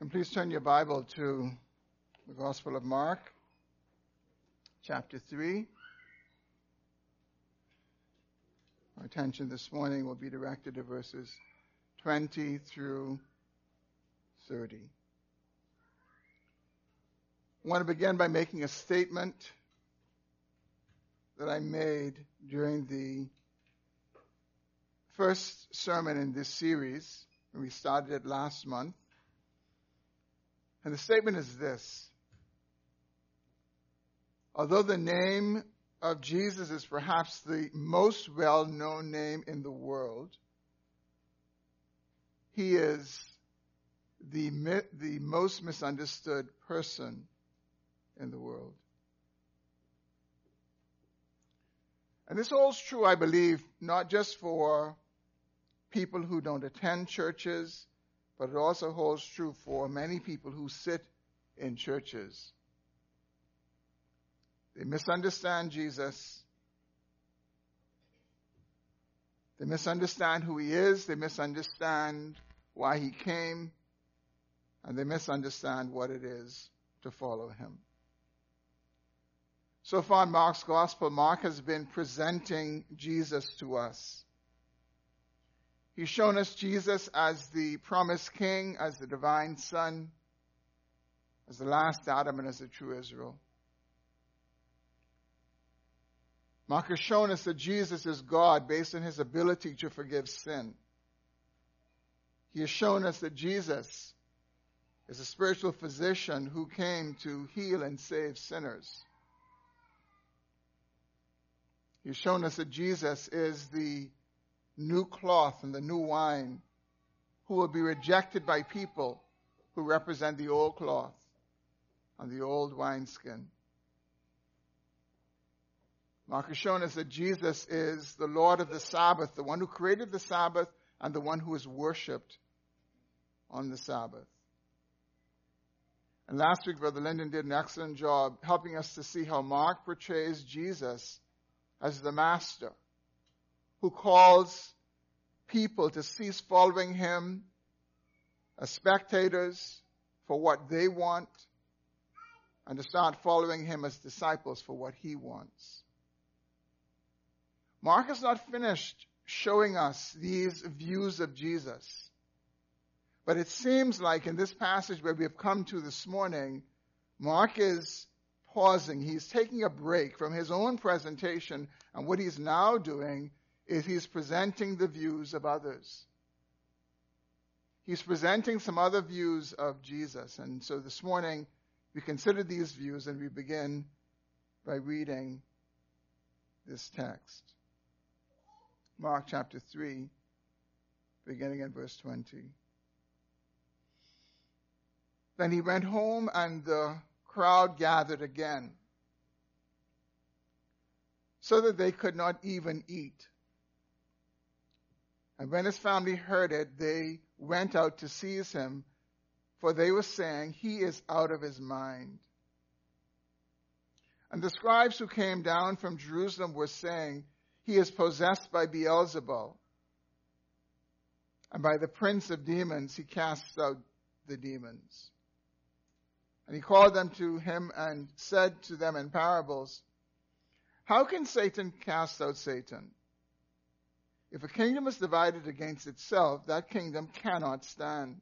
And please turn your Bible to the Gospel of Mark, chapter 3. Our attention this morning will be directed to verses 20 through 30. I want to begin by making a statement that I made during the first sermon in this series. We started it last month. And the statement is this. Although the name of Jesus is perhaps the most well known name in the world, he is the, the most misunderstood person in the world. And this holds true, I believe, not just for people who don't attend churches, but it also holds true for many people who sit in churches. They misunderstand Jesus. They misunderstand who he is. They misunderstand why he came. And they misunderstand what it is to follow him. So far in Mark's gospel, Mark has been presenting Jesus to us. He's shown us Jesus as the promised king, as the divine son, as the last Adam, and as the true Israel. Mark has shown us that Jesus is God based on his ability to forgive sin. He has shown us that Jesus is a spiritual physician who came to heal and save sinners. He's shown us that Jesus is the new cloth and the new wine who will be rejected by people who represent the old cloth and the old wineskin. Mark has shown us that Jesus is the Lord of the Sabbath, the one who created the Sabbath and the one who is worshipped on the Sabbath. And last week, Brother Lyndon did an excellent job helping us to see how Mark portrays Jesus as the Master who calls people to cease following him as spectators for what they want and to start following him as disciples for what he wants. Mark has not finished showing us these views of Jesus. But it seems like in this passage where we have come to this morning, Mark is pausing. He's taking a break from his own presentation, and what he's now doing is he's presenting the views of others. He's presenting some other views of Jesus. And so this morning, we consider these views and we begin by reading this text. Mark chapter 3, beginning in verse 20. Then he went home and the crowd gathered again, so that they could not even eat. And when his family heard it, they went out to seize him, for they were saying, He is out of his mind. And the scribes who came down from Jerusalem were saying, He is possessed by Beelzebul. And by the prince of demons, he casts out the demons. And he called them to him and said to them in parables, How can Satan cast out Satan? If a kingdom is divided against itself, that kingdom cannot stand.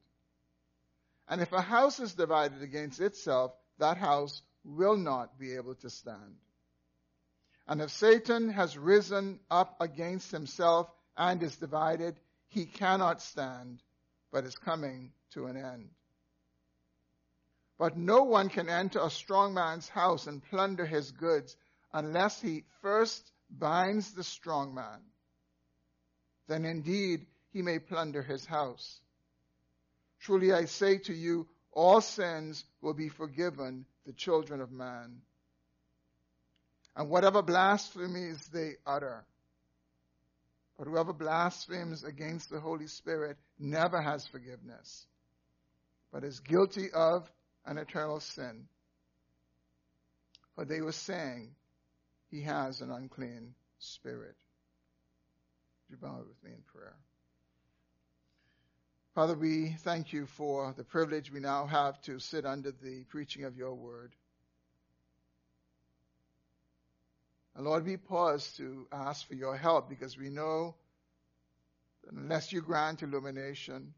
And if a house is divided against itself, that house will not be able to stand. And if Satan has risen up against himself and is divided, he cannot stand, but is coming to an end. But no one can enter a strong man's house and plunder his goods unless he first binds the strong man then indeed he may plunder his house. Truly I say to you, all sins will be forgiven the children of man. And whatever blasphemies they utter. But whoever blasphemes against the Holy Spirit never has forgiveness, but is guilty of an eternal sin. For they were saying, He has an unclean spirit you bow with me in prayer? Father, we thank you for the privilege we now have to sit under the preaching of your word. And Lord, we pause to ask for your help because we know that unless you grant illumination,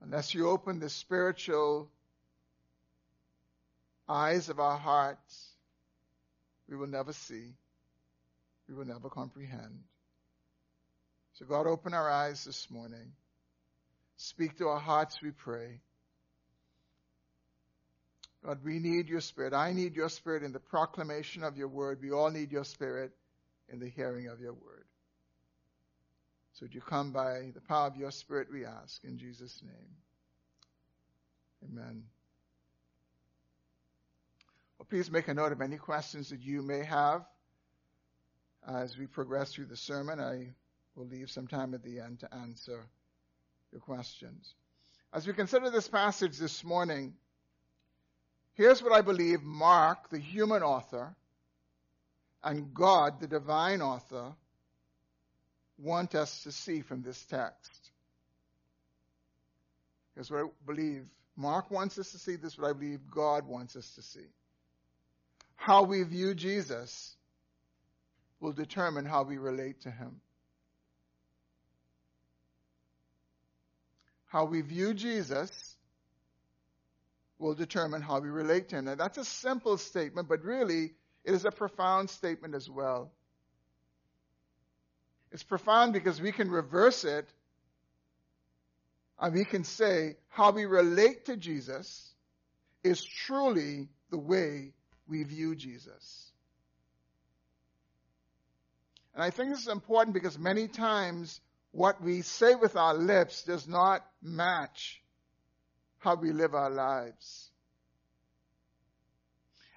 unless you open the spiritual eyes of our hearts, we will never see, we will never comprehend. So, God, open our eyes this morning. Speak to our hearts, we pray. God, we need your spirit. I need your spirit in the proclamation of your word. We all need your spirit in the hearing of your word. So would you come by the power of your spirit, we ask, in Jesus' name. Amen. Well, please make a note of any questions that you may have as we progress through the sermon. I will leave some time at the end to answer your questions. As we consider this passage this morning, Here's what I believe Mark, the human author, and God, the divine author, want us to see from this text. Here's what I believe Mark wants us to see. This is what I believe God wants us to see. How we view Jesus will determine how we relate to him. How we view Jesus will determine how we relate to Him. Now, that's a simple statement, but really, it is a profound statement as well. It's profound because we can reverse it and we can say how we relate to Jesus is truly the way we view Jesus. And I think this is important because many times what we say with our lips does not match how we live our lives.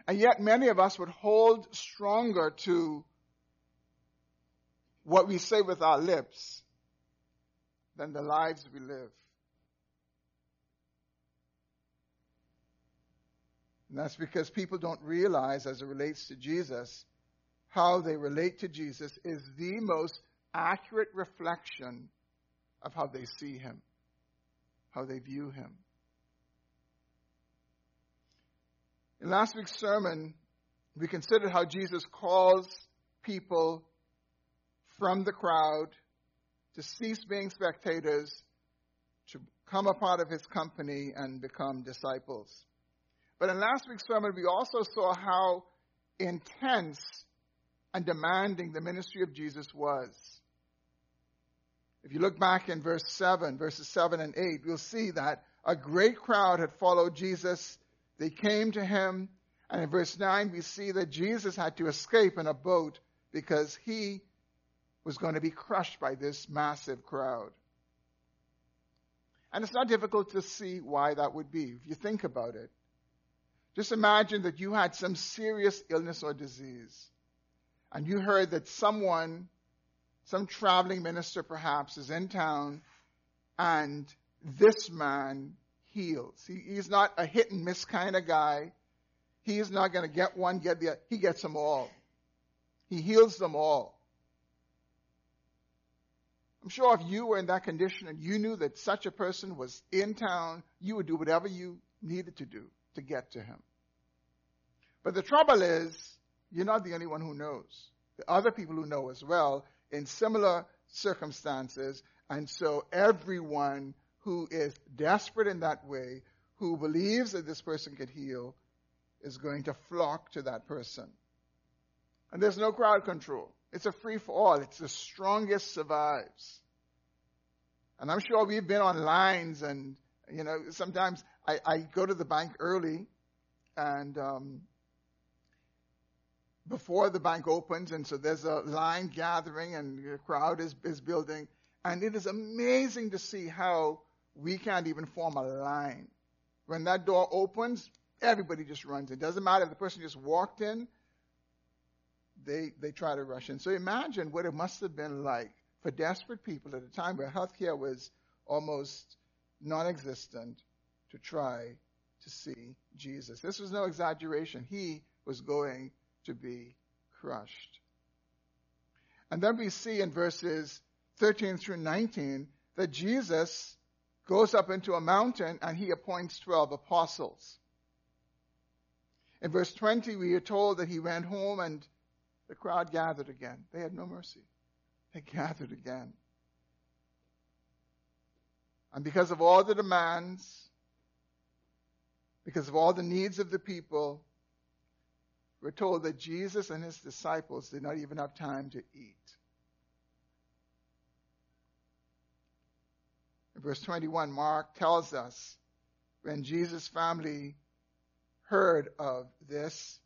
And yet, many of us would hold stronger to what we say with our lips than the lives we live. And that's because people don't realize, as it relates to Jesus, how they relate to Jesus is the most accurate reflection of how they see him, how they view him. In last week's sermon, we considered how Jesus calls people from the crowd to cease being spectators, to come a part of his company and become disciples. But in last week's sermon, we also saw how intense and demanding the ministry of Jesus was. If you look back in verse 7, verses 7 and 8, you'll see that a great crowd had followed Jesus they came to him, and in verse 9 we see that Jesus had to escape in a boat because he was going to be crushed by this massive crowd. And it's not difficult to see why that would be, if you think about it. Just imagine that you had some serious illness or disease, and you heard that someone, some traveling minister perhaps, is in town, and this man heals. He, he's not a hit and miss kind of guy. He's not going to get one, get the other. He gets them all. He heals them all. I'm sure if you were in that condition and you knew that such a person was in town, you would do whatever you needed to do to get to him. But the trouble is, you're not the only one who knows. The other people who know as well in similar circumstances, and so everyone who is desperate in that way, who believes that this person can heal, is going to flock to that person. And there's no crowd control. It's a free for all. It's the strongest survives. And I'm sure we've been on lines and, you know, sometimes I, I go to the bank early and, um, before the bank opens, and so there's a line gathering and the crowd is, is building. And it is amazing to see how we can't even form a line. When that door opens, everybody just runs. It doesn't matter if the person just walked in, they, they try to rush in. So imagine what it must have been like for desperate people at a time where healthcare was almost non existent to try to see Jesus. This was no exaggeration. He was going to be crushed. And then we see in verses 13 through 19 that Jesus goes up into a mountain and he appoints 12 apostles. In verse 20, we are told that he went home and the crowd gathered again. They had no mercy. They gathered again. And because of all the demands, because of all the needs of the people, we're told that Jesus and his disciples did not even have time to eat. In verse 21, Mark tells us when Jesus' family heard of this,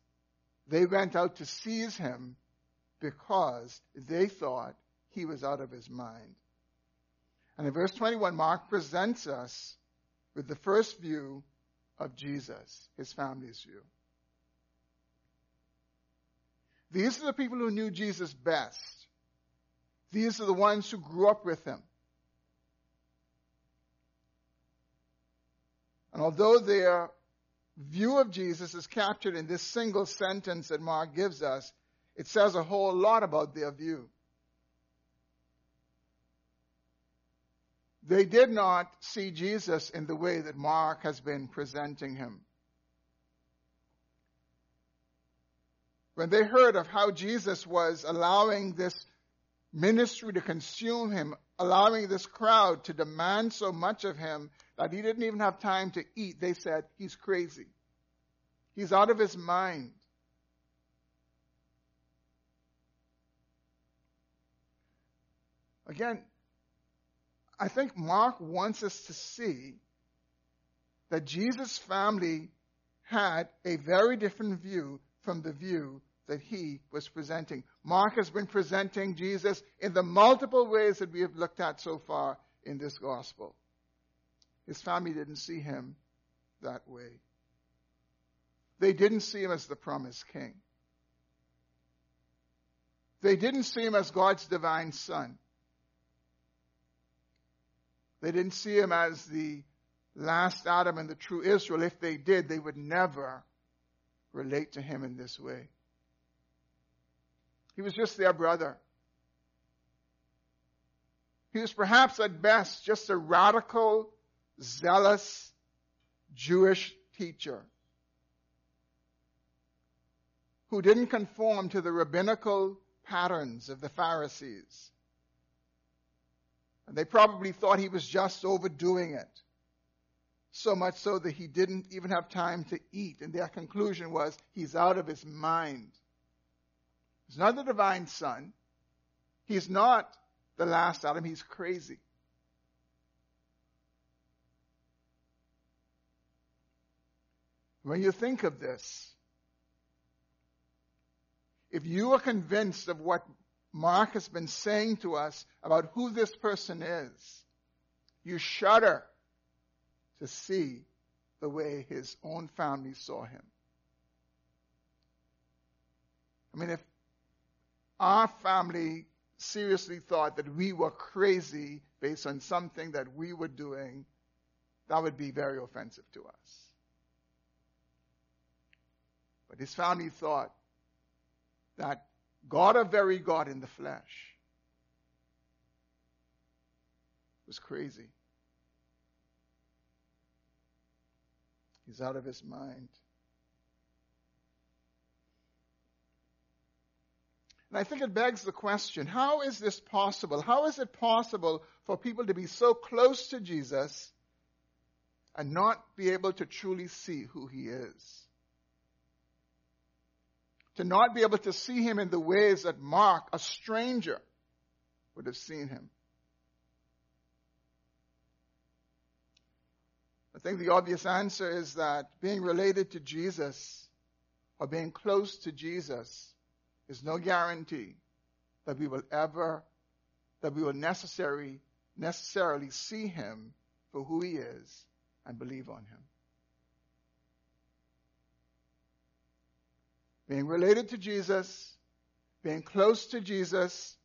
they went out to seize him because they thought he was out of his mind. And in verse 21, Mark presents us with the first view of Jesus, his family's view. These are the people who knew Jesus best. These are the ones who grew up with him. And although their view of Jesus is captured in this single sentence that Mark gives us, it says a whole lot about their view. They did not see Jesus in the way that Mark has been presenting him. When they heard of how Jesus was allowing this ministry to consume him, allowing this crowd to demand so much of him that he didn't even have time to eat, they said, He's crazy. He's out of his mind. Again, I think Mark wants us to see that Jesus' family had a very different view from the view that he was presenting. Mark has been presenting Jesus in the multiple ways that we have looked at so far in this gospel. His family didn't see him that way. They didn't see him as the promised king. They didn't see him as God's divine son. They didn't see him as the last Adam and the true Israel. If they did, they would never relate to him in this way. He was just their brother. He was perhaps at best just a radical, zealous Jewish teacher who didn't conform to the rabbinical patterns of the Pharisees. And they probably thought he was just overdoing it. So much so that he didn't even have time to eat. And their conclusion was he's out of his mind. He's not the divine son. He's not the last Adam. He's crazy. When you think of this, if you are convinced of what Mark has been saying to us about who this person is, you shudder to see the way his own family saw him. I mean, if our family seriously thought that we were crazy based on something that we were doing, that would be very offensive to us. But his family thought that God, a very God in the flesh, was crazy. He's out of his mind. And I think it begs the question how is this possible? How is it possible for people to be so close to Jesus and not be able to truly see who he is? To not be able to see him in the ways that Mark, a stranger, would have seen him. I think the obvious answer is that being related to Jesus or being close to Jesus is no guarantee that we will ever, that we will necessarily, necessarily see him for who he is and believe on him. Being related to Jesus, being close to Jesus,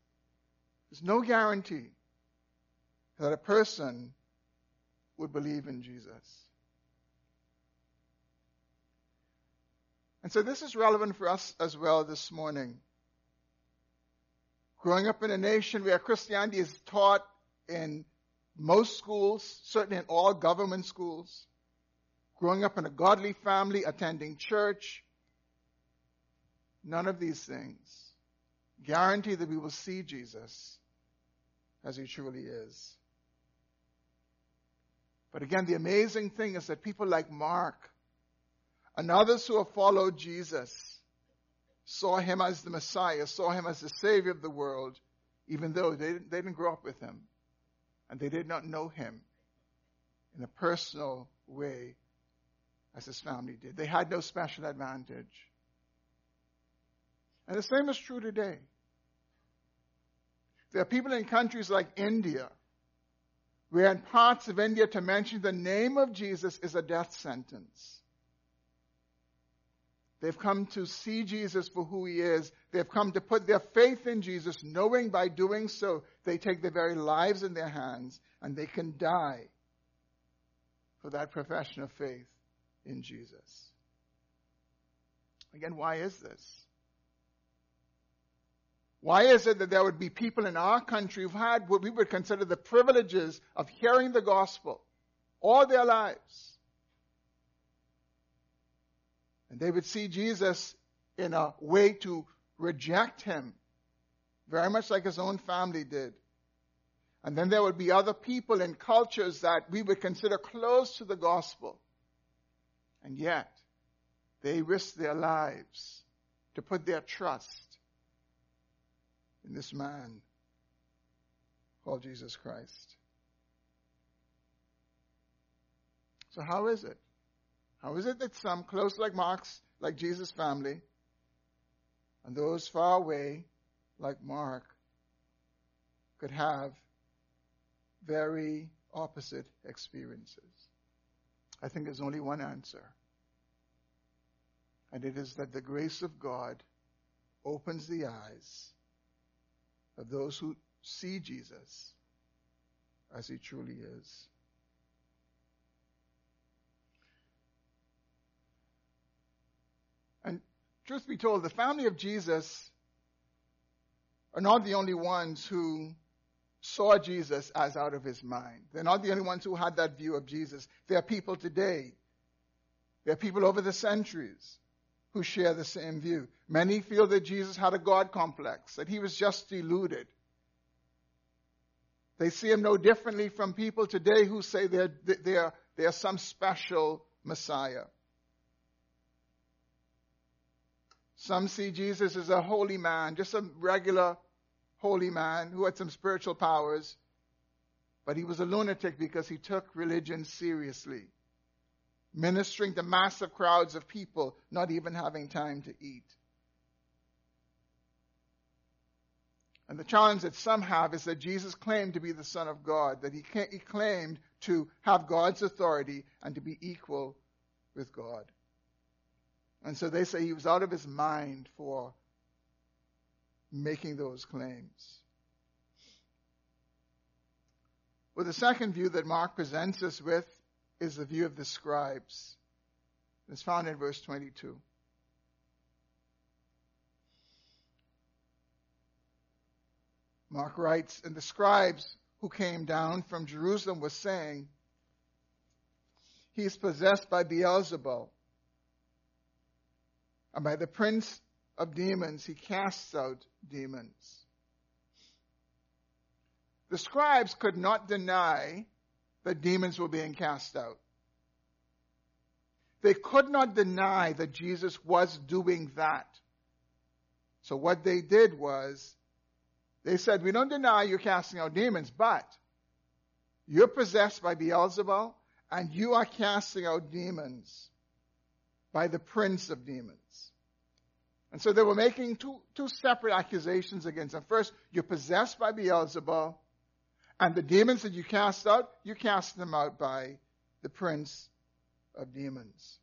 is no guarantee that a person would believe in Jesus. And so this is relevant for us as well this morning. Growing up in a nation where Christianity is taught in most schools, certainly in all government schools, growing up in a godly family, attending church, none of these things guarantee that we will see Jesus as he truly is. But again, the amazing thing is that people like Mark and others who have followed Jesus saw him as the Messiah, saw him as the Savior of the world, even though they, they didn't grow up with him and they did not know him in a personal way as his family did. They had no special advantage. And the same is true today. There are people in countries like India, where in parts of India to mention the name of Jesus is a death sentence. They've come to see Jesus for who he is. They've come to put their faith in Jesus, knowing by doing so they take their very lives in their hands and they can die for that profession of faith in Jesus. Again, why is this? Why is it that there would be people in our country who've had what we would consider the privileges of hearing the gospel all their lives? And they would see Jesus in a way to reject him, very much like his own family did. And then there would be other people in cultures that we would consider close to the gospel. And yet, they risked their lives to put their trust in this man called Jesus Christ. So, how is it? How is it that some close like Mark's, like Jesus' family, and those far away, like Mark, could have very opposite experiences? I think there's only one answer. And it is that the grace of God opens the eyes of those who see Jesus as he truly is. Truth be told, the family of Jesus are not the only ones who saw Jesus as out of his mind. They're not the only ones who had that view of Jesus. There are people today. There are people over the centuries who share the same view. Many feel that Jesus had a God complex, that he was just deluded. They see him no differently from people today who say they're, they're, they're some special Messiah. Some see Jesus as a holy man, just a regular holy man who had some spiritual powers, but he was a lunatic because he took religion seriously ministering to massive crowds of people, not even having time to eat. And the challenge that some have is that Jesus claimed to be the Son of God, that he, he claimed to have God's authority and to be equal with God. And so they say he was out of his mind for making those claims. Well, the second view that Mark presents us with is the view of the scribes. It's found in verse 22. Mark writes, and the scribes who came down from Jerusalem were saying, He is possessed by Beelzebul, and by the prince of demons he casts out demons. The scribes could not deny that demons were being cast out. They could not deny that Jesus was doing that. So what they did was, they said, we don't deny you're casting out demons, but you're possessed by Beelzebul and you are casting out demons by the prince of demons. And so they were making two, two separate accusations against him. First, you're possessed by Beelzebul, and the demons that you cast out, you cast them out by the prince of demons.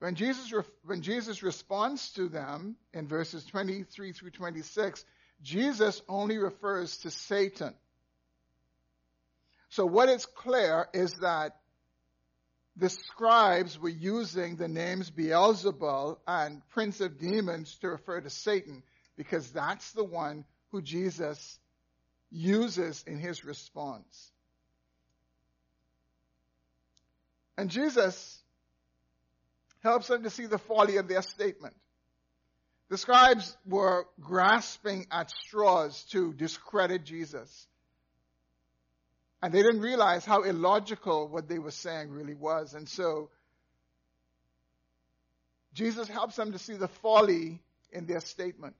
When Jesus, when Jesus responds to them in verses 23 through 26, Jesus only refers to Satan. So what is clear is that the scribes were using the names Beelzebul and Prince of Demons to refer to Satan. because that's the one who Jesus uses in his response. And Jesus helps them to see the folly of their statement. The scribes were grasping at straws to discredit Jesus. And they didn't realize how illogical what they were saying really was. And so Jesus helps them to see the folly in their statement.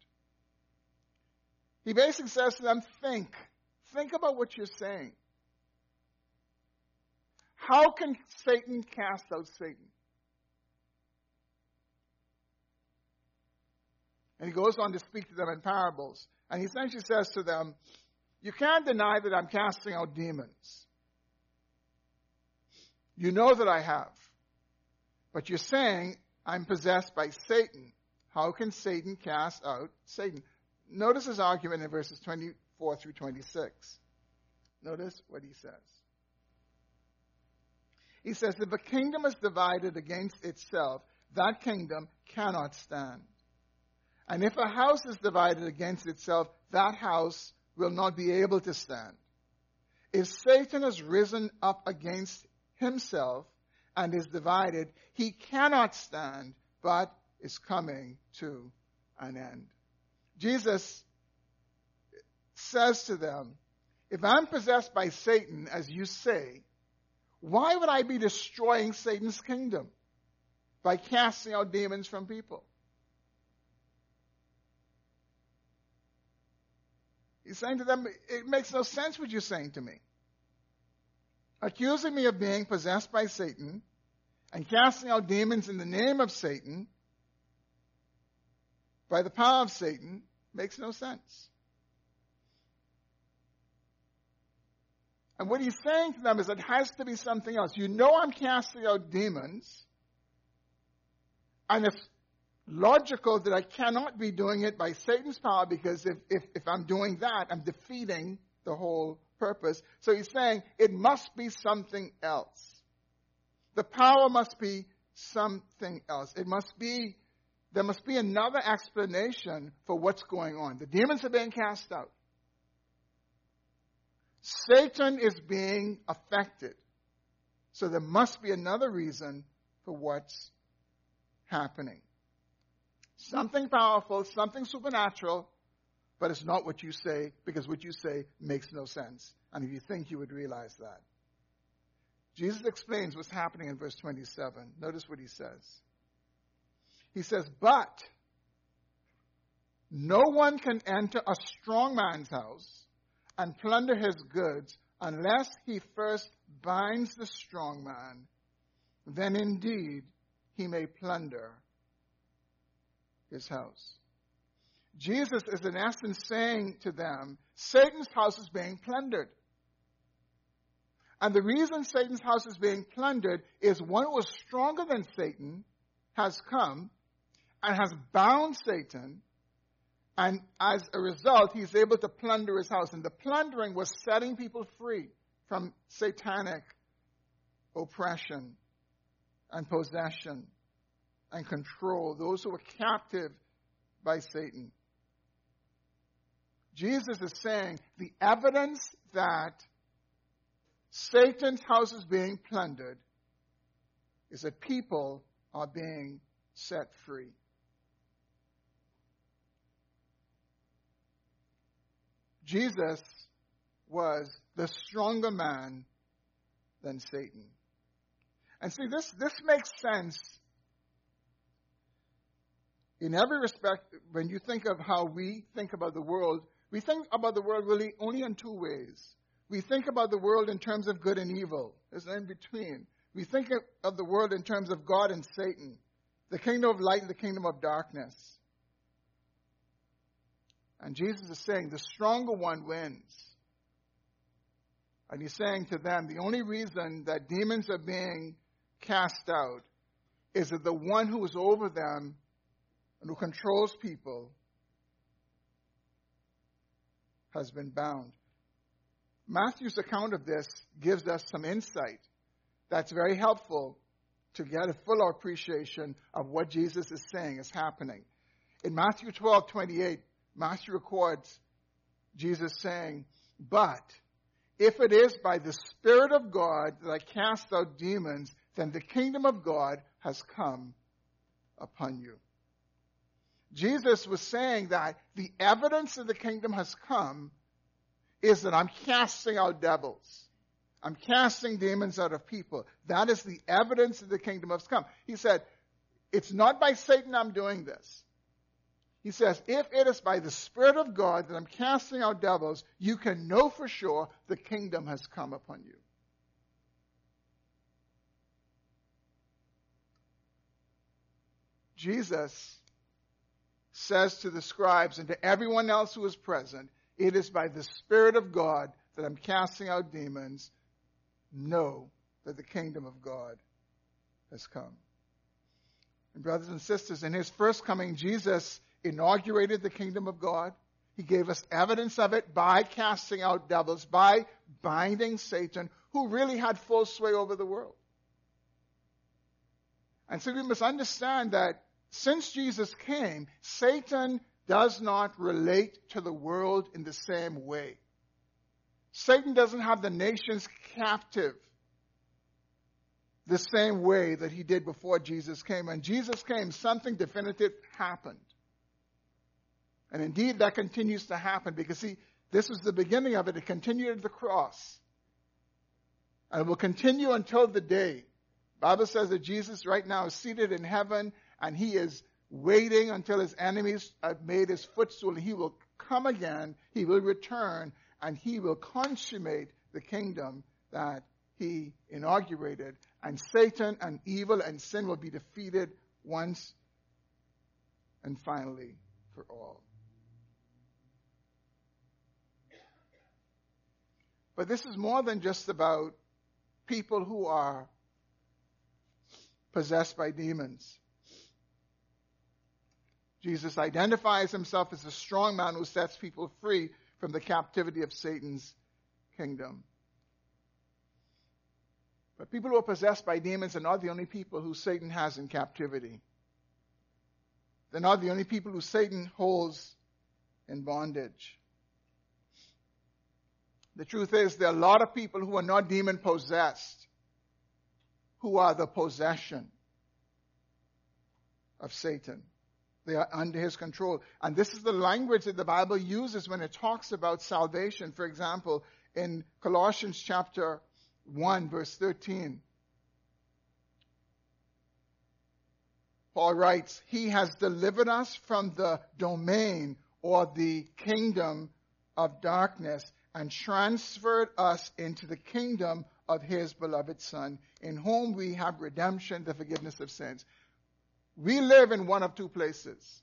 He basically says to them, think. Think about what you're saying. How can Satan cast out Satan? And he goes on to speak to them in parables. And he essentially says to them, You can't deny that I'm casting out demons. You know that I have. But you're saying I'm possessed by Satan. How can Satan cast out Satan? Notice his argument in verses 24 through 26. Notice what he says. He says, If a kingdom is divided against itself, that kingdom cannot stand. And if a house is divided against itself, that house will not be able to stand. If Satan has risen up against himself and is divided, he cannot stand, but is coming to an end. Jesus says to them, If I'm possessed by Satan, as you say, why would I be destroying Satan's kingdom by casting out demons from people? He's saying to them, It makes no sense what you're saying to me. Accusing me of being possessed by Satan and casting out demons in the name of Satan by the power of Satan makes no sense. And what he's saying to them is it has to be something else. You know I'm casting out demons. And if logical that I cannot be doing it by Satan's power because if, if, if I'm doing that, I'm defeating the whole purpose. So he's saying it must be something else. The power must be something else. It must be, there must be another explanation for what's going on. The demons are being cast out. Satan is being affected. So there must be another reason for what's happening. Something powerful, something supernatural, but it's not what you say because what you say makes no sense. And if you think you would realize that. Jesus explains what's happening in verse 27. Notice what he says. He says, But no one can enter a strong man's house and plunder his goods unless he first binds the strong man. Then indeed he may plunder his house. Jesus is in essence saying to them, Satan's house is being plundered. And the reason Satan's house is being plundered is one who is stronger than Satan has come and has bound Satan. And as a result, he's able to plunder his house. And the plundering was setting people free from satanic oppression and possession and control, those who are captive by Satan. Jesus is saying the evidence that Satan's house is being plundered is that people are being set free. Jesus was the stronger man than Satan. And see, this, this makes sense in every respect, when you think of how we think about the world, we think about the world really only in two ways. We think about the world in terms of good and evil. There's no in between. We think of the world in terms of God and Satan, the kingdom of light and the kingdom of darkness. And Jesus is saying the stronger one wins. And he's saying to them, the only reason that demons are being cast out is that the one who is over them and who controls people has been bound. Matthew's account of this gives us some insight that's very helpful to get a fuller appreciation of what Jesus is saying is happening. In Matthew 12, 28, Matthew records Jesus saying, But if it is by the Spirit of God that I cast out demons, then the kingdom of God has come upon you. Jesus was saying that the evidence of the kingdom has come is that I'm casting out devils. I'm casting demons out of people. That is the evidence of the kingdom has come. He said, it's not by Satan I'm doing this. He says, if it is by the Spirit of God that I'm casting out devils, you can know for sure the kingdom has come upon you. Jesus says to the scribes and to everyone else who is present, it is by the Spirit of God that I'm casting out demons know that the kingdom of God has come. And brothers and sisters, in his first coming, Jesus inaugurated the kingdom of God. He gave us evidence of it by casting out devils, by binding Satan, who really had full sway over the world. And so we must understand that since Jesus came, Satan does not relate to the world in the same way. Satan doesn't have the nations captive the same way that he did before Jesus came. When Jesus came, something definitive happened. And indeed, that continues to happen because, see, this was the beginning of it. It continued at the cross. And it will continue until the day. Bible says that Jesus right now is seated in heaven and he is waiting until his enemies have made his footstool. He will come again. He will return and he will consummate the kingdom that he inaugurated. And Satan and evil and sin will be defeated once and finally for all. But this is more than just about people who are possessed by demons. Jesus identifies himself as a strong man who sets people free from the captivity of Satan's kingdom. But people who are possessed by demons are not the only people who Satan has in captivity. They're not the only people who Satan holds in bondage. The truth is, there are a lot of people who are not demon possessed, who are the possession of Satan. They are under his control. And this is the language that the Bible uses when it talks about salvation. For example, in Colossians chapter 1, verse 13, Paul writes, He has delivered us from the domain or the kingdom of darkness and transferred us into the kingdom of his beloved Son, in whom we have redemption, the forgiveness of sins. We live in one of two places.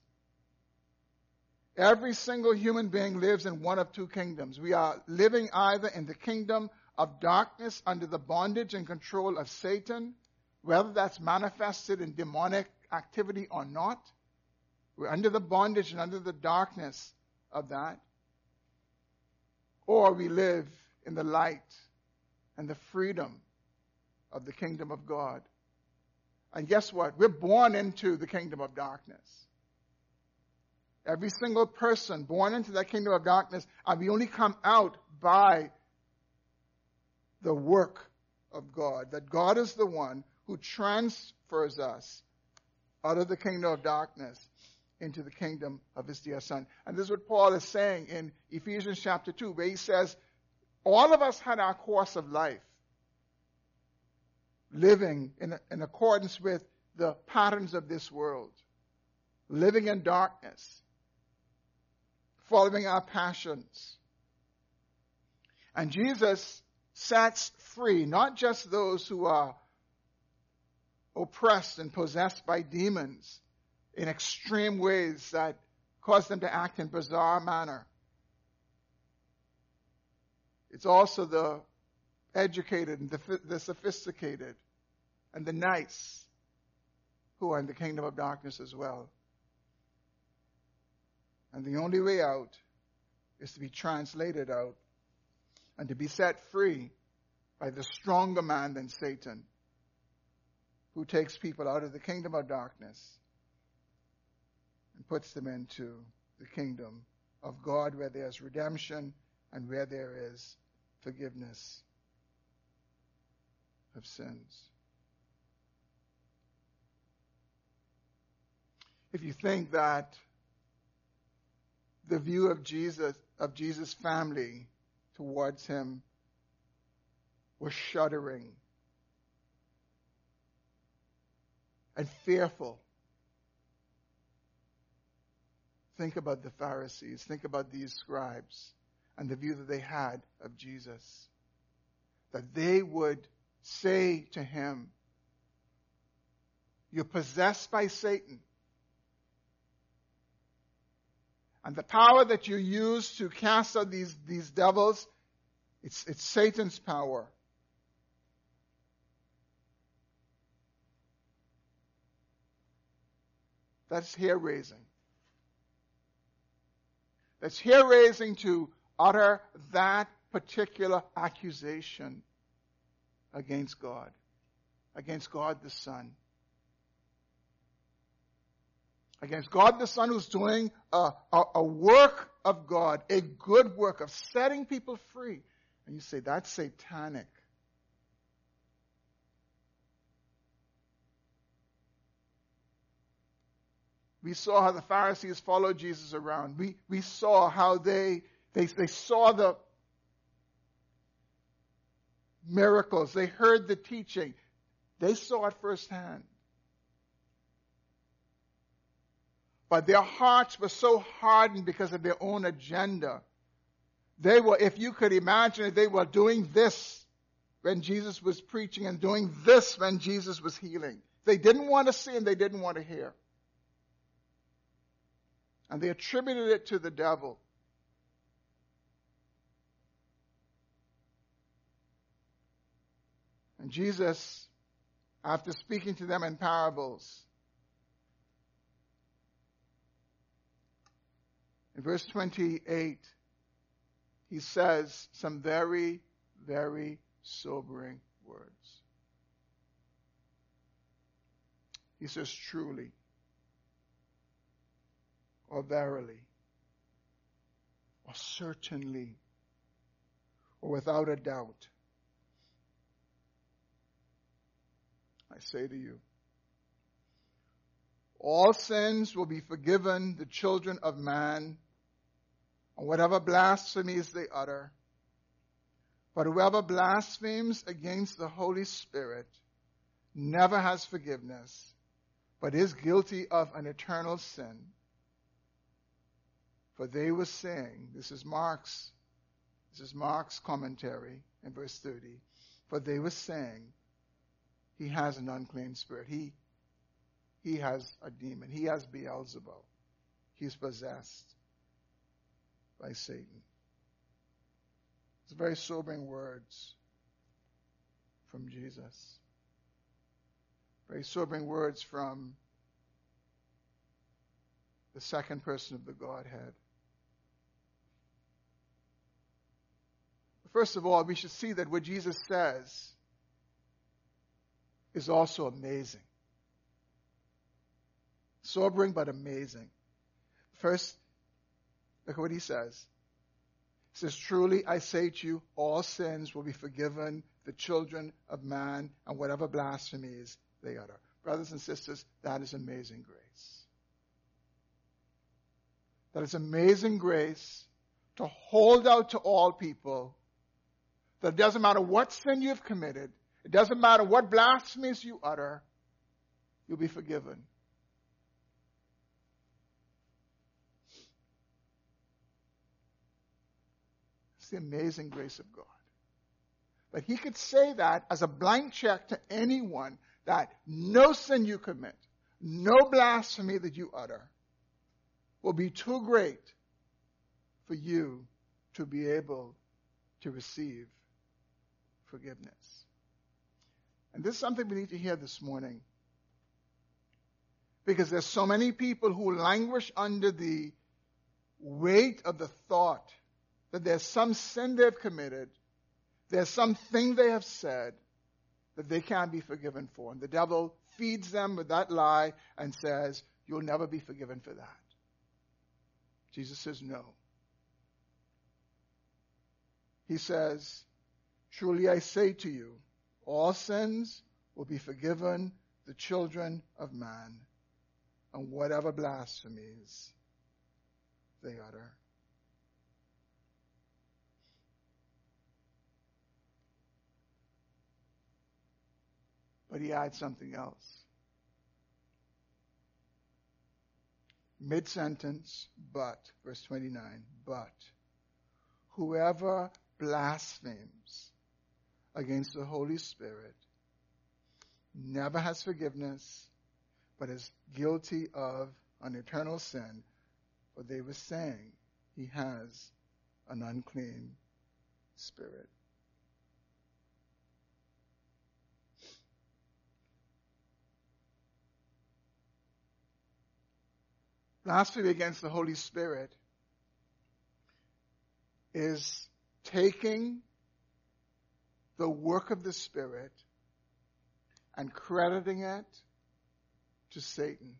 Every single human being lives in one of two kingdoms. We are living either in the kingdom of darkness under the bondage and control of Satan, whether that's manifested in demonic activity or not. We're under the bondage and under the darkness of that. Or we live in the light and the freedom of the kingdom of God. And guess what? We're born into the kingdom of darkness. Every single person born into that kingdom of darkness, and we only come out by the work of God. That God is the one who transfers us out of the kingdom of darkness into the kingdom of his dear son. And this is what Paul is saying in Ephesians chapter 2, where he says, All of us had our course of life living in, in accordance with the patterns of this world, living in darkness, following our passions. And Jesus sets free not just those who are oppressed and possessed by demons in extreme ways that cause them to act in bizarre manner. It's also the educated and the, the sophisticated and the nice who are in the kingdom of darkness as well. And the only way out is to be translated out and to be set free by the stronger man than Satan, who takes people out of the kingdom of darkness and puts them into the kingdom of God where there is redemption and where there is forgiveness of sins. If you think that the view of Jesus, of Jesus' family towards him was shuddering and fearful. Think about the Pharisees. Think about these scribes and the view that they had of Jesus. That they would say to him, You're possessed by Satan. And the power that you use to cast out these, these devils, it's, it's Satan's power. That's hair raising. That's hair raising to utter that particular accusation against God, against God the Son against God the Son who's doing a, a, a, work of God, a good work of setting people free. And you say, that's satanic. We saw how the Pharisees followed Jesus around. We, we saw how they, they, they saw the miracles. They heard the teaching. They saw it firsthand. But their hearts were so hardened because of their own agenda. They were, if you could imagine it, they were doing this when Jesus was preaching and doing this when Jesus was healing. They didn't want to see and they didn't want to hear. And they attributed it to the devil. And Jesus, after speaking to them in parables, In verse 28, he says some very, very sobering words. He says, truly, or verily, or certainly, or without a doubt. I say to you, all sins will be forgiven the children of man, and whatever blasphemies they utter. But whoever blasphemes against the Holy Spirit never has forgiveness, but is guilty of an eternal sin. For they were saying, this is Mark's, this is Mark's commentary in verse 30. For they were saying, he has an unclean spirit. He he has a demon. He has Beelzebub. He's possessed by Satan. It's very sobering words from Jesus. Very sobering words from the second person of the Godhead. First of all, we should see that what Jesus says is also amazing sobering but amazing. First, look at what he says. He says, Truly I say to you, all sins will be forgiven the children of man and whatever blasphemies they utter. Brothers and sisters, that is amazing grace. That is amazing grace to hold out to all people that it doesn't matter what sin you've committed, it doesn't matter what blasphemies you utter, you'll be forgiven. It's the amazing grace of God. But he could say that as a blank check to anyone that no sin you commit, no blasphemy that you utter will be too great for you to be able to receive forgiveness. And this is something we need to hear this morning. Because there's so many people who languish under the weight of the thought that there's some sin they've committed, there's something they have said that they can't be forgiven for. And the devil feeds them with that lie and says, You'll never be forgiven for that. Jesus says, No. he says, Truly I say to you, all sins will be forgiven the children of man, and whatever blasphemies they utter. But he adds something else. Mid sentence, but, verse 29, but whoever blasphemes against the Holy Spirit never has forgiveness, but is guilty of an eternal sin. For they were saying he has an unclean spirit. Blasphemy against the Holy Spirit is taking the work of the Spirit and crediting it to Satan.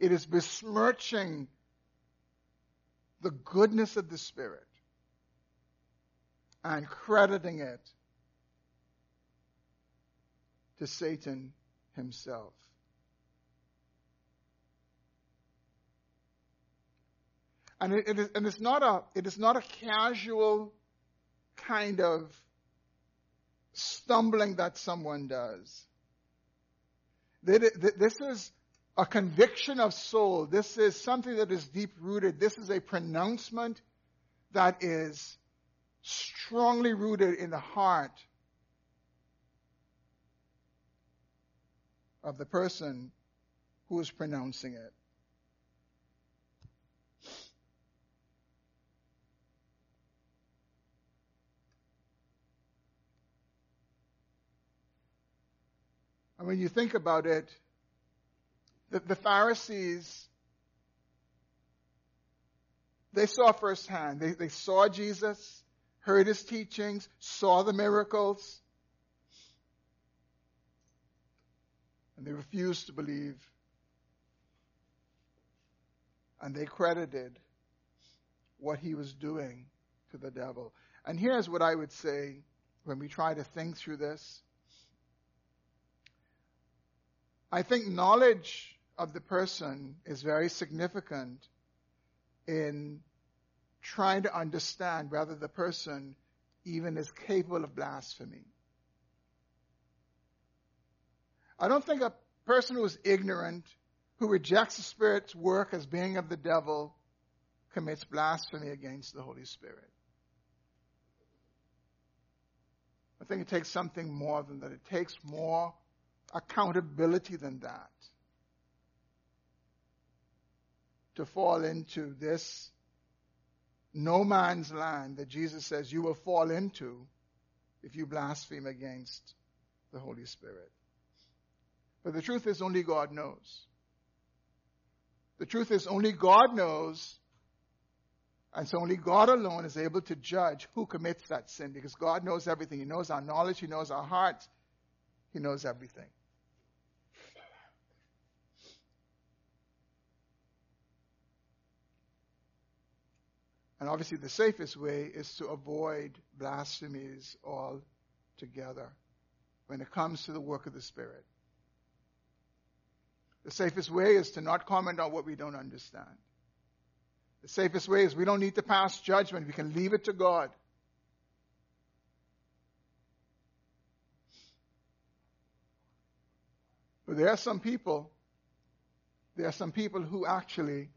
It is besmirching the goodness of the Spirit and crediting it to Satan himself. And it, it, is, and it's not a it is not a casual kind of stumbling that someone does. This is a conviction of soul. This is something that is deep rooted. This is a pronouncement that is strongly rooted in the heart of the person who is pronouncing it. And when you think about it, the, the Pharisees, they saw firsthand. They, they saw Jesus, heard his teachings, saw the miracles, and they refused to believe. And they credited what he was doing to the devil. And here's what I would say when we try to think through this. I think knowledge of the person is very significant in trying to understand whether the person even is capable of blasphemy. I don't think a person who is ignorant, who rejects the Spirit's work as being of the devil, commits blasphemy against the Holy Spirit. I think it takes something more than that. It takes more accountability than that. To fall into this no man's land that Jesus says you will fall into if you blaspheme against the Holy Spirit. But the truth is, only God knows. The truth is, only God knows, and so only God alone is able to judge who commits that sin because God knows everything. He knows our knowledge, He knows our hearts, He knows everything. And obviously, the safest way is to avoid blasphemies altogether when it comes to the work of the Spirit. The safest way is to not comment on what we don't understand. The safest way is we don't need to pass judgment. We can leave it to God. But there are some people, there are some people who actually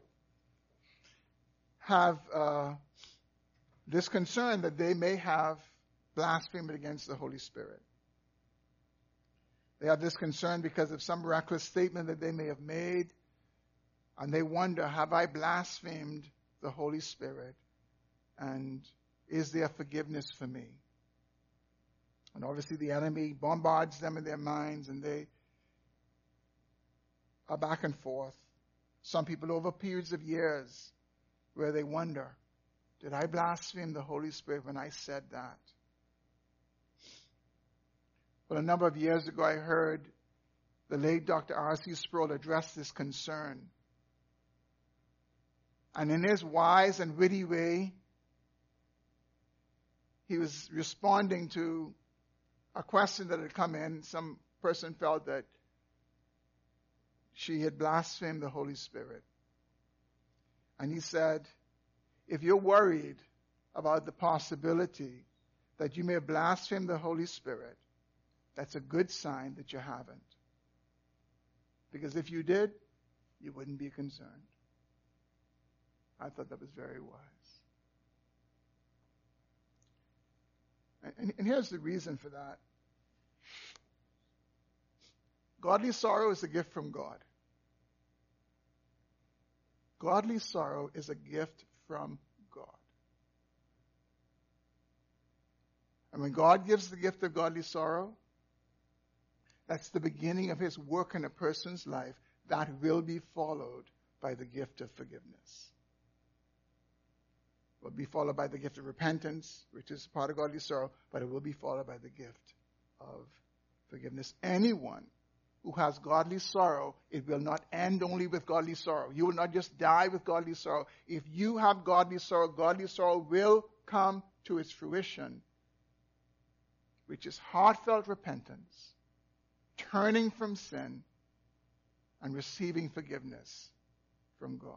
have uh, this concern that they may have blasphemed against the Holy Spirit. They have this concern because of some reckless statement that they may have made, and they wonder, have I blasphemed the Holy Spirit? And is there forgiveness for me? And obviously, the enemy bombards them in their minds, and they are back and forth. Some people over periods of years where they wonder, did I blaspheme the Holy Spirit when I said that? Well, a number of years ago, I heard the late Dr. R.C. Sproul address this concern. And in his wise and witty way, he was responding to a question that had come in. Some person felt that she had blasphemed the Holy Spirit. And he said, if you're worried about the possibility that you may blaspheme the Holy Spirit, that's a good sign that you haven't. Because if you did, you wouldn't be concerned. I thought that was very wise. And, and, here's the reason for that godly sorrow is a gift from God. Godly sorrow is a gift from God. And when God gives the gift of godly sorrow, that's the beginning of his work in a person's life that will be followed by the gift of forgiveness. It Will be followed by the gift of repentance, which is part of godly sorrow, but it will be followed by the gift of forgiveness. Anyone who has godly sorrow, it will not end only with godly sorrow. You will not just die with godly sorrow. If you have godly sorrow, godly sorrow will come to its fruition, which is heartfelt repentance, turning from sin, and receiving forgiveness from God.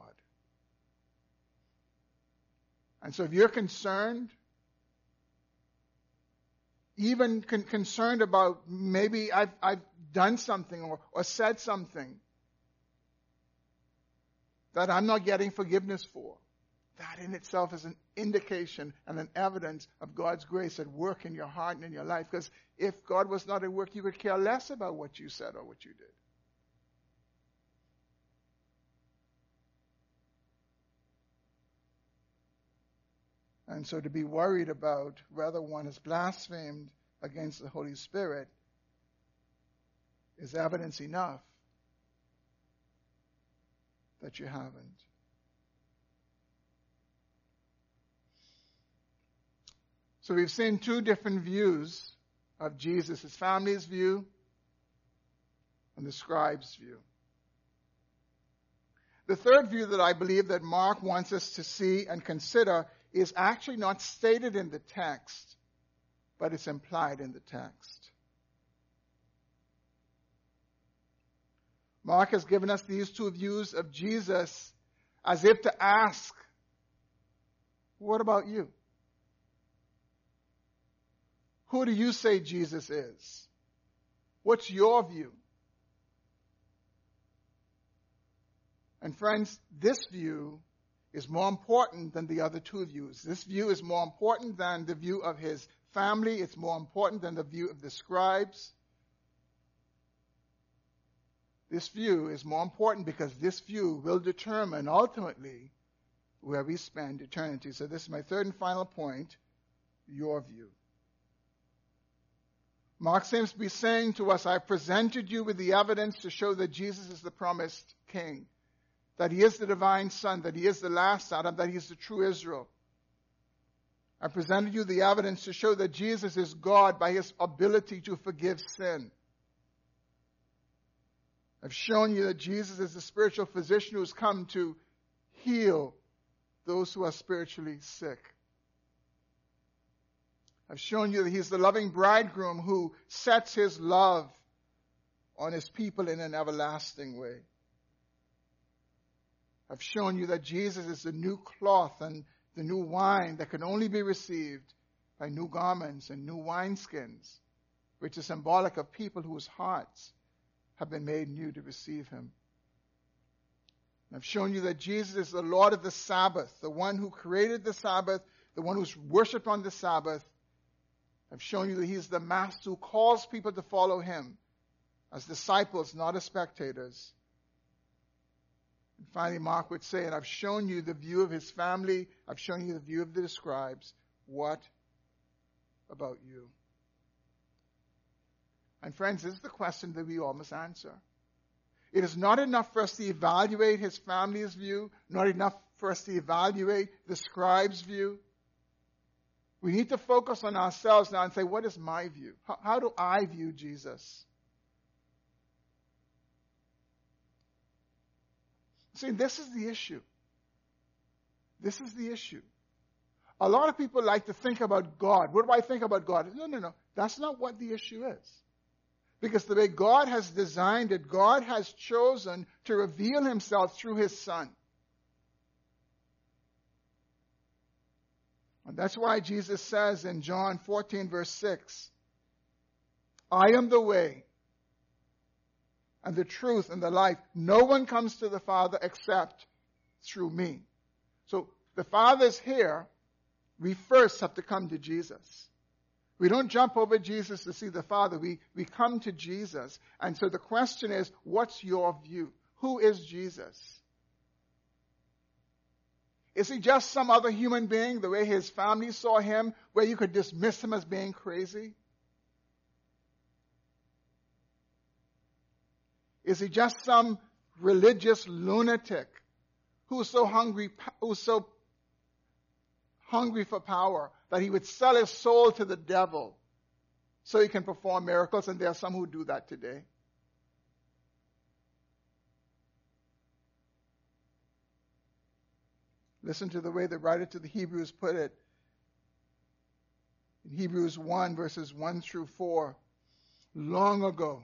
And so if you're concerned even con- concerned about maybe I've, I've done something or, or said something that I'm not getting forgiveness for. That in itself is an indication and an evidence of God's grace at work in your heart and in your life. Because if God was not at work, you would care less about what you said or what you did. And so to be worried about whether one has blasphemed against the Holy Spirit is evidence enough that you haven't. So we've seen two different views of Jesus his family's view and the scribe's view. The third view that I believe that Mark wants us to see and consider is actually not stated in the text, but it's implied in the text. Mark has given us these two views of Jesus as if to ask, What about you? Who do you say Jesus is? What's your view? And friends, this view is more important than the other two views. This view is more important than the view of his family. It's more important than the view of the scribes. This view is more important because this view will determine ultimately where we spend eternity. So, this is my third and final point your view. Mark seems to be saying to us, I've presented you with the evidence to show that Jesus is the promised king that he is the divine son, that he is the last Adam, that he is the true Israel. I presented you the evidence to show that Jesus is God by his ability to forgive sin. I've shown you that Jesus is the spiritual physician who has come to heal those who are spiritually sick. I've shown you that he's the loving bridegroom who sets his love on his people in an everlasting way. I've shown you that Jesus is the new cloth and the new wine that can only be received by new garments and new wineskins, which is symbolic of people whose hearts have been made new to receive him. I've shown you that Jesus is the Lord of the Sabbath, the one who created the Sabbath, the one who's worshipped on the Sabbath. I've shown you that he's the master who calls people to follow him as disciples, not as spectators. And finally, Mark would say, and I've shown you the view of his family, I've shown you the view of the scribes. What about you? And friends, this is the question that we all must answer. It is not enough for us to evaluate his family's view, not enough for us to evaluate the scribe's view. We need to focus on ourselves now and say, what is my view? How, how do I view Jesus? See, this is the issue. This is the issue. a lot of people like to think about God. What do I think about God? No, no, no. That's not what the issue is. Because the way God has designed it, God has chosen to reveal himself through his Son. And that's why Jesus says in John 14, verse 6, I am the way and the truth and the life. No one comes to the Father except through me. So the Father's here. We first have to come to Jesus. We don't jump over Jesus to see the Father. We, we come to Jesus. And so the question is, what's your view? Who is Jesus? Is he just some other human being, the way his family saw him, where you could dismiss him as being crazy? Is he just some religious lunatic who's so hungry, who's so hungry for power that he would sell his soul to the devil so he can perform miracles, and there are some who do that today. Listen to the way the writer to the Hebrews put it. In Hebrews 1, verses 1 through 4. Long ago,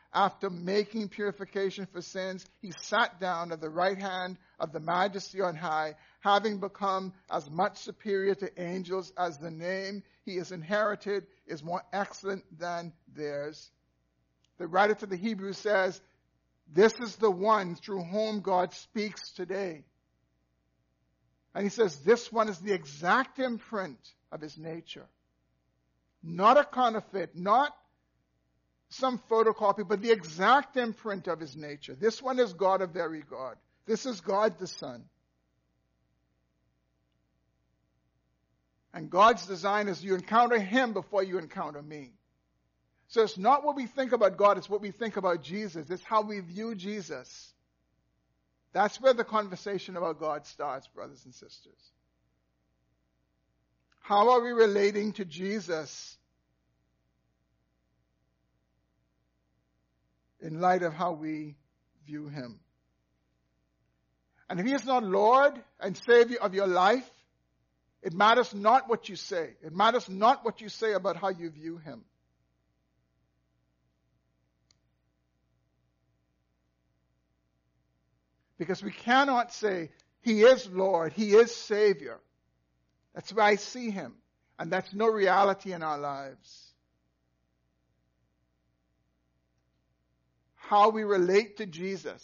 After making purification for sins, he sat down at the right hand of the majesty on high, having become as much superior to angels as the name he has inherited is more excellent than theirs. The writer to the Hebrews says, This is the one through whom God speaks today. And he says, This one is the exact imprint of his nature. Not a counterfeit, not some photocopy, but the exact imprint of his nature. This one is God, a very God. This is God the Son. And God's design is you encounter Him before you encounter me. So it's not what we think about God, it's what we think about Jesus. It's how we view Jesus. That's where the conversation about God starts, brothers and sisters. How are we relating to Jesus in light of how we view Him? And if He is not Lord and Savior of your life, it matters not what you say. It matters not what you say about how you view him. Because we cannot say, He is Lord, He is Savior. That's where I see Him. And that's no reality in our lives. How we relate to Jesus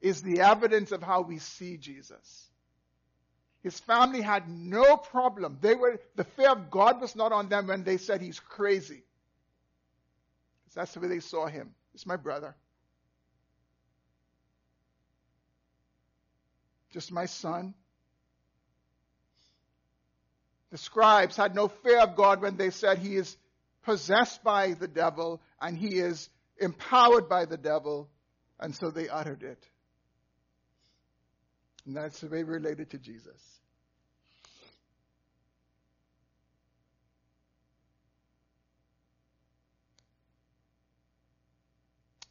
is the evidence of how we see Jesus. His family had no problem. They were, the fear of God was not on them when they said he's crazy. That's the way they saw him. It's my brother. Just my son. The scribes had no fear of God when they said he is possessed by the devil and he is empowered by the devil, and so they uttered it. And that's the way related to Jesus.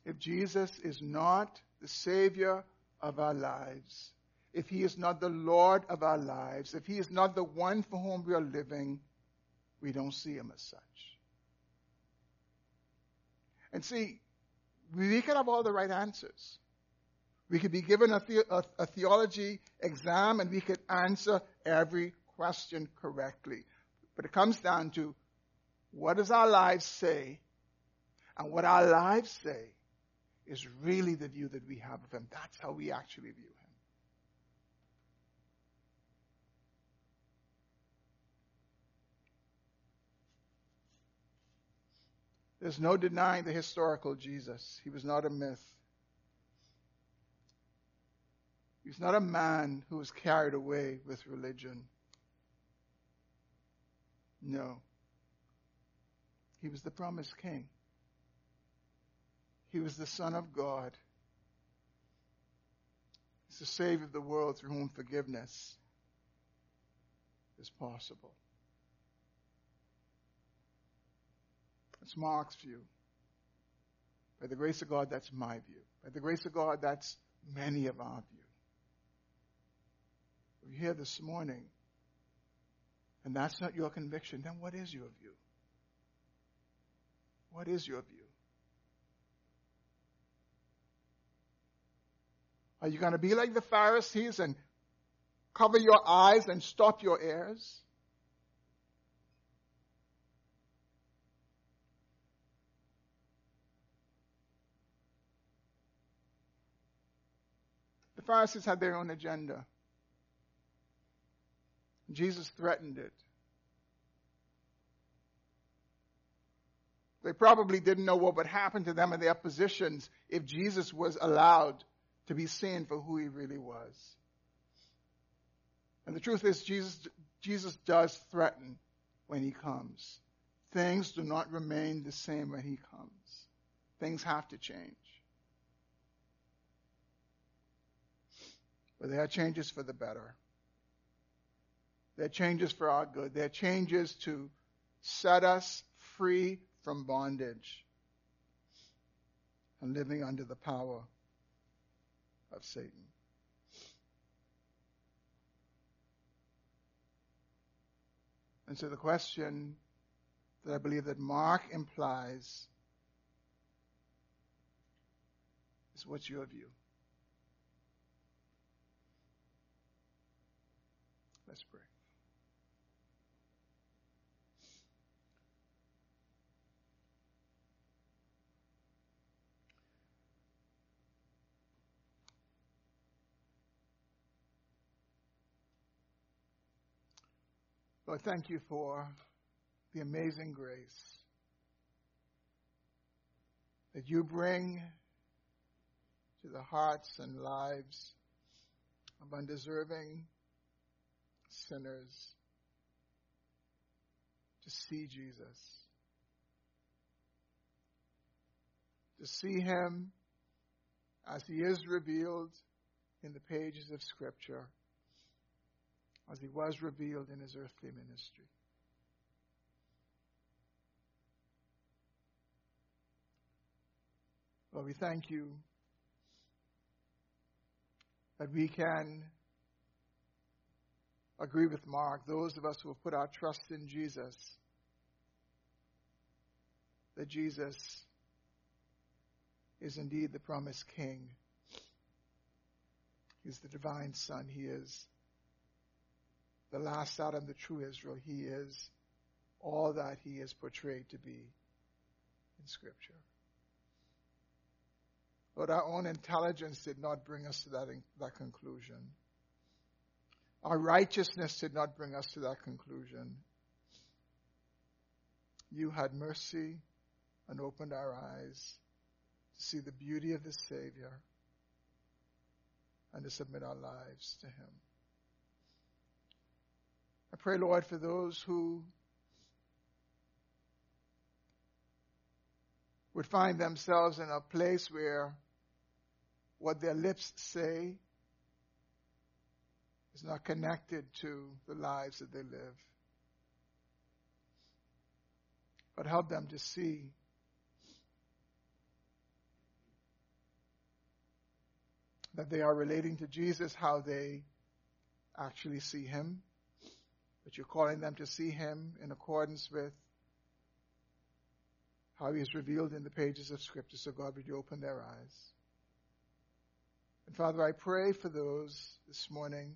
If Jesus is not the Savior of our lives, if He is not the Lord of our lives, if He is not the one for whom we are living, we don't see Him as such. And see, we could have all the right answers. We could be given a, the, a, a theology exam and we could answer every question correctly. But it comes down to what does our lives say? And what our lives say is really the view that we have of him. That's how we actually view him. There's no denying the historical Jesus. He was not a myth. He's not a man who was carried away with religion. No. He was the promised king. He was the Son of God. He's the Savior of the world through whom forgiveness is possible. That's Mark's view. By the grace of God, that's my view. By the grace of God, that's many of our view. We're here this morning, and that's not your conviction, then what is your view? What is your view? Are you going to be like the Pharisees and cover your eyes and stop your ears? Pharisees had their own agenda. Jesus threatened it. They probably didn't know what would happen to them and their positions if Jesus was allowed to be seen for who he really was. And the truth is, Jesus, Jesus does threaten when he comes. Things do not remain the same when he comes. Things have to change. But there are changes for the better. There are changes for our good. There are changes to set us free from bondage and living under the power of Satan. And so the question that I believe that Mark implies is what's your view? Let's pray. Lord, thank you for the amazing grace that you bring to the hearts and lives of undeserving sinners to see Jesus, to see him as he is revealed in the pages of Scripture as he was revealed in his earthly ministry. Lord, we thank you that we can agree with Mark, those of us who have put our trust in Jesus, that Jesus is indeed the promised King. He's the divine Son. He is the last Adam, the true Israel. He is all that he is portrayed to be in Scripture. But our own intelligence did not bring us to that, that conclusion. Our righteousness did not bring us to that conclusion. You had mercy and opened our eyes to see the beauty of the Savior and to submit our lives to Him. I pray, Lord, for those who would find themselves in a place where what their lips say not connected to the lives that they live. But help them to see that they are relating to Jesus how they actually see him but you're calling them to see him in accordance with how he is revealed in the pages of Scripture. So, God, would you open their eyes? And Father, I pray for those this morning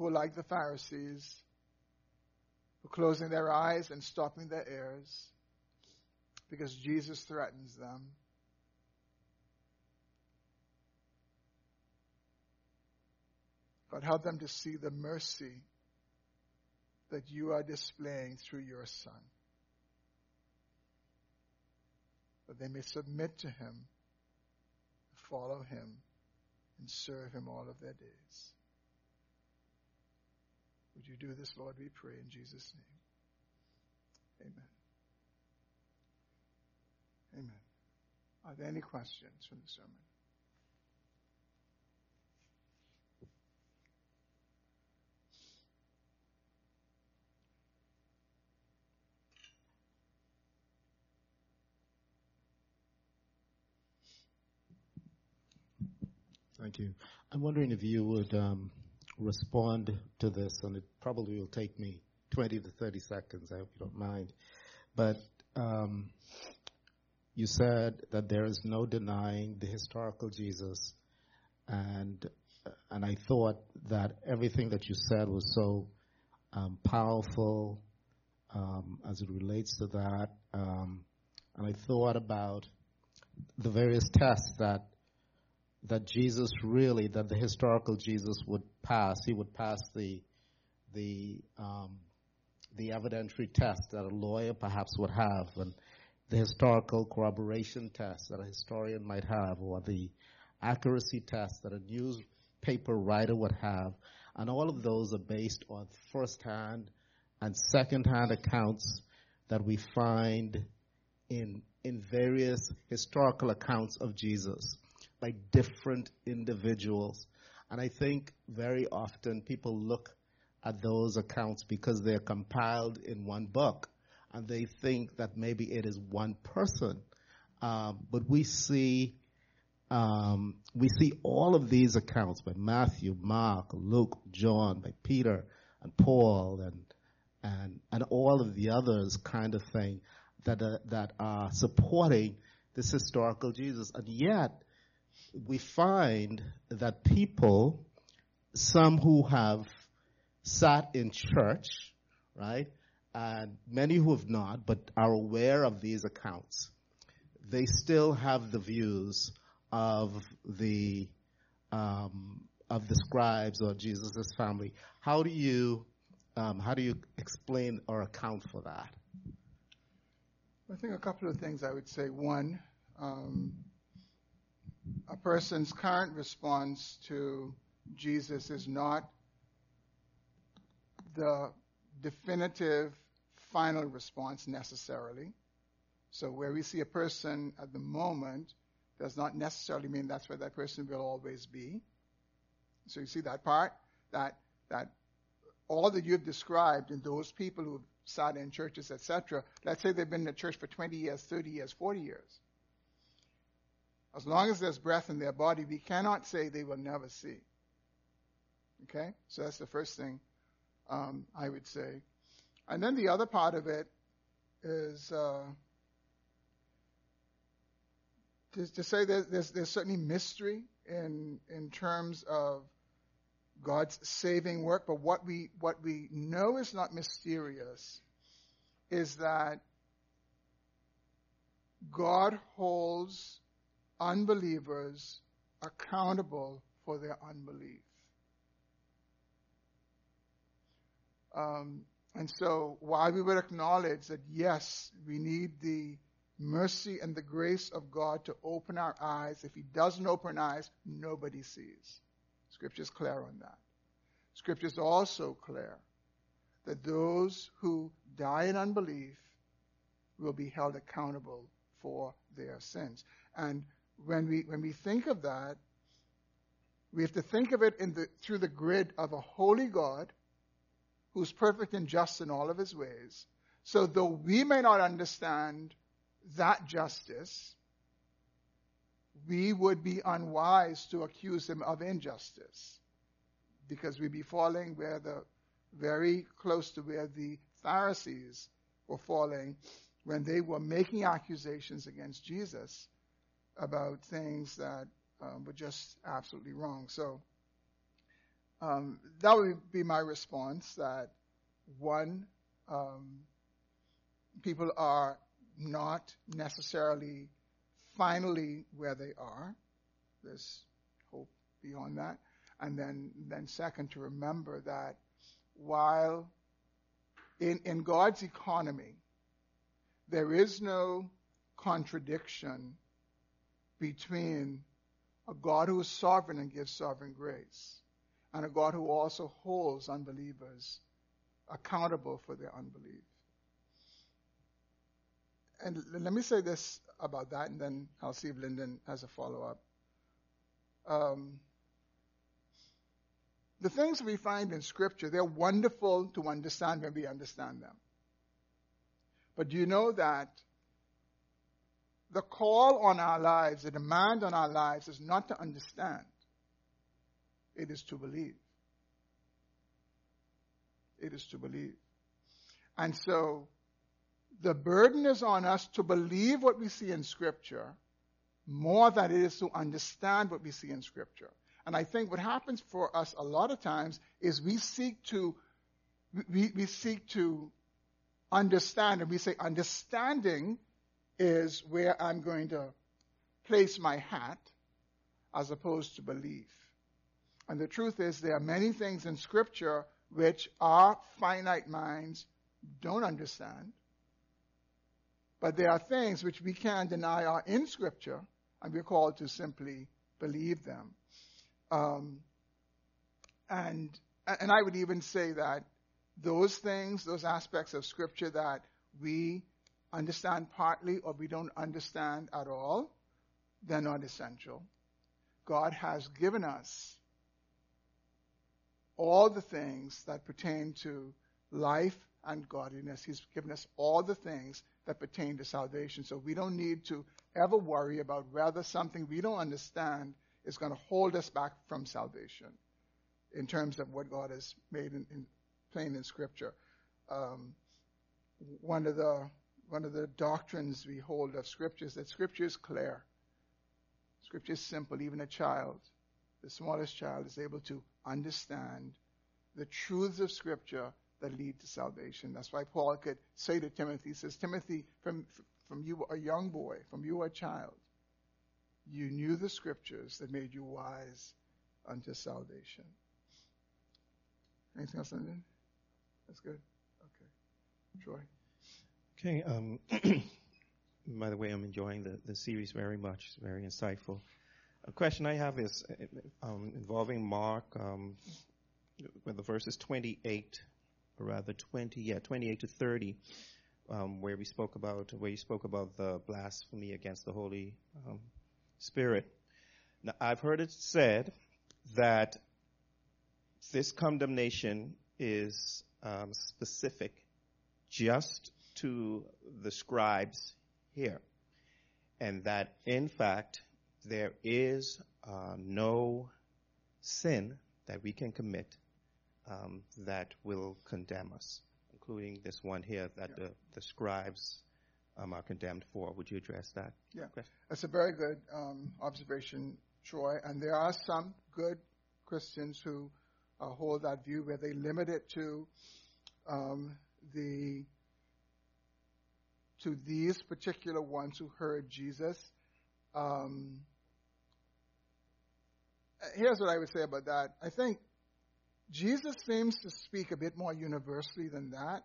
who are like the Pharisees, who are closing their eyes and stopping their ears because Jesus threatens them. God, help them to see the mercy that you are displaying through your Son. That they may submit to Him, follow Him, and serve Him all of their days. Would you do this, Lord, we pray in Jesus' name. Amen. Amen. Are there any questions from the sermon? Thank you. I'm wondering if you would um, respond to this, and it probably will take me 20 to 30 seconds. I hope you don't mind. But um, you said that there is no denying the historical Jesus, and and I thought that everything that you said was so um, powerful um, as it relates to that, um, and I thought about the various tests that that Jesus really, that the historical Jesus would pass. He would pass the the um, the evidentiary test that a lawyer perhaps would have, and the historical corroboration test that a historian might have, or the accuracy test that a newspaper writer would have, and all of those are based on first-hand and second-hand accounts that we find in in various historical accounts of Jesus by different individuals. And I think very often people look at those accounts because they're compiled in one book and they think that maybe it is one person. Um, but we see um, we see all of these accounts by Matthew, Mark, Luke, John, by Peter and Paul, and and and all of the others, kind of thing that uh, that are supporting this historical Jesus, and yet we find that people, some who have sat in church, right, and many who have not, but are aware of these accounts, they still have the views of the um, of the scribes or Jesus' family. How do you um, how do you explain or account for that? I think a couple of things I would say. One, um, a person's current response to Jesus is not the definitive final response necessarily. So where we see a person at the moment does not necessarily mean that's where that person will always be. So you see that part? That that all that you've described in those people who've sat in churches, etc., let's say they've been in the church for 20 years, 30 years, 40 years. As long as there's breath in their body, we cannot say they will never see. Okay? So that's the first thing um, I would say. And then the other part of it is uh, to, to, say that there's, there's certainly mystery in, in terms of God's saving work, but what we, what we know is not mysterious is that God holds unbelievers accountable for their unbelief. Um, and so, while we would acknowledge that yes, we need the mercy and the grace of God to open our eyes, if He doesn't open eyes, nobody sees. Scripture is clear on that. Scripture is also clear that those who die in unbelief will be held accountable for their sins. And when we, when we think of that, we have to think of it the, through the grid of a holy God who's perfect and just in all of his ways. So though we may not understand that justice, we would be unwise to accuse him of injustice because we'd be falling where the very close to where the Pharisees were falling when they were making accusations against Jesus about things that um, were just absolutely wrong. So um, that would be my response that one, um, people are not necessarily finally where they are. There's hope beyond that. And then, then second, to remember that while in, in God's economy, there is no contradiction between a God who is sovereign and gives sovereign grace and a God who also holds unbelievers accountable for their unbelief. and let me say this about that, and then I'll see if Lyndon has a follow up. Um, the things we find in Scripture, they're wonderful to understand when we understand them. But do you know that the call on our lives, the demand on our lives is not to understand, it is to believe. It is to believe. And so the burden is on us to believe what we see in Scripture more than it is to understand what we see in Scripture. And I think what happens for us a lot of times is we seek to we, we seek to understand, and we say understanding is where I'm going to place my hat as opposed to belief. And the truth is there are many things in Scripture which our finite minds don't understand. But there are things which we can't deny are in Scripture, and we're called to simply believe them. Um, and and I would even say that those things, those aspects of Scripture that we understand partly or we don't understand at all, they're not essential. God has given us all the things that pertain to life and godliness. He's given us all the things that pertain to salvation. So we don't need to ever worry about whether something we don't understand is going to hold us back from salvation in terms of what God has made in, in plain in Scripture. Um, one of the one of the doctrines we hold of Scripture is that Scripture is clear. Scripture is simple. Even a child, the smallest child, is able to understand the truths of Scripture that lead to salvation. That's why Paul could say to Timothy, he says, Timothy, from, from you a young boy, from you a child, you knew the scriptures that made you wise unto salvation. Anything else, Lyndon? That's good. Okay. Troy. Okay. Um, by the way, I'm enjoying the, the series very much. It's very insightful. A question I have is um, involving Mark, um, the verses 28 or rather 20, yeah, 28 to 30, um, where we spoke about, where you spoke about the blasphemy against the Holy um, Spirit. Now, I've heard it said that this condemnation is um, specific just to the scribes here, and that in fact there is uh, no sin that we can commit um, that will condemn us, including this one here that yeah. the, the scribes um, are condemned for. Would you address that? Yeah, that's a very good um, observation, Troy. And there are some good Christians who uh, hold that view where they limit it to um, the to these particular ones who heard Jesus. Um, here's what I would say about that. I think Jesus seems to speak a bit more universally than that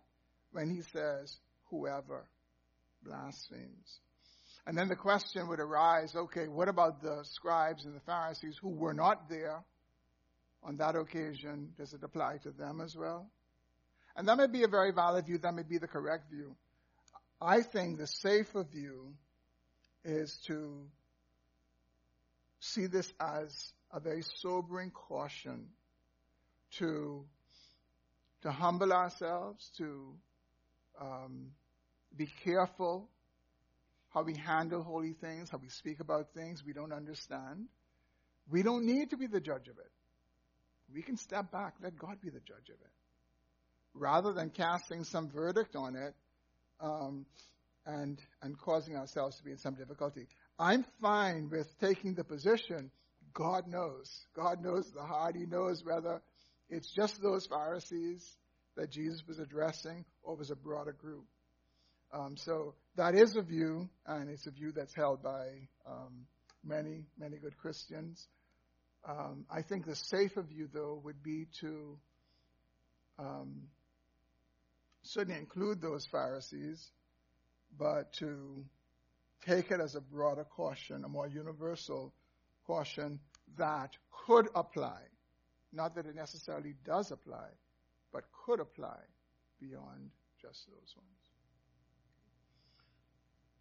when he says, whoever blasphemes. And then the question would arise, okay, what about the scribes and the Pharisees who were not there on that occasion? Does it apply to them as well? And that may be a very valid view, that may be the correct view. I think the safer view is to see this as a very sobering caution to, to humble ourselves, to um, be careful how we handle holy things, how we speak about things we don't understand. We don't need to be the judge of it. We can step back, let God be the judge of it. Rather than casting some verdict on it um, and, and causing ourselves to be in some difficulty. I'm fine with taking the position God knows. God knows the heart. He knows whether it's just those Pharisees that Jesus was addressing, or was a broader group. Um, so that is a view, and it's a view that's held by um, many, many good Christians. Um, I think the safer view, though, would be to um, certainly include those Pharisees, but to take it as a broader caution, a more universal caution that could apply, not that it necessarily does apply, but could apply beyond just those ones.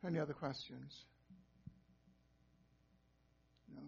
Any other questions? No?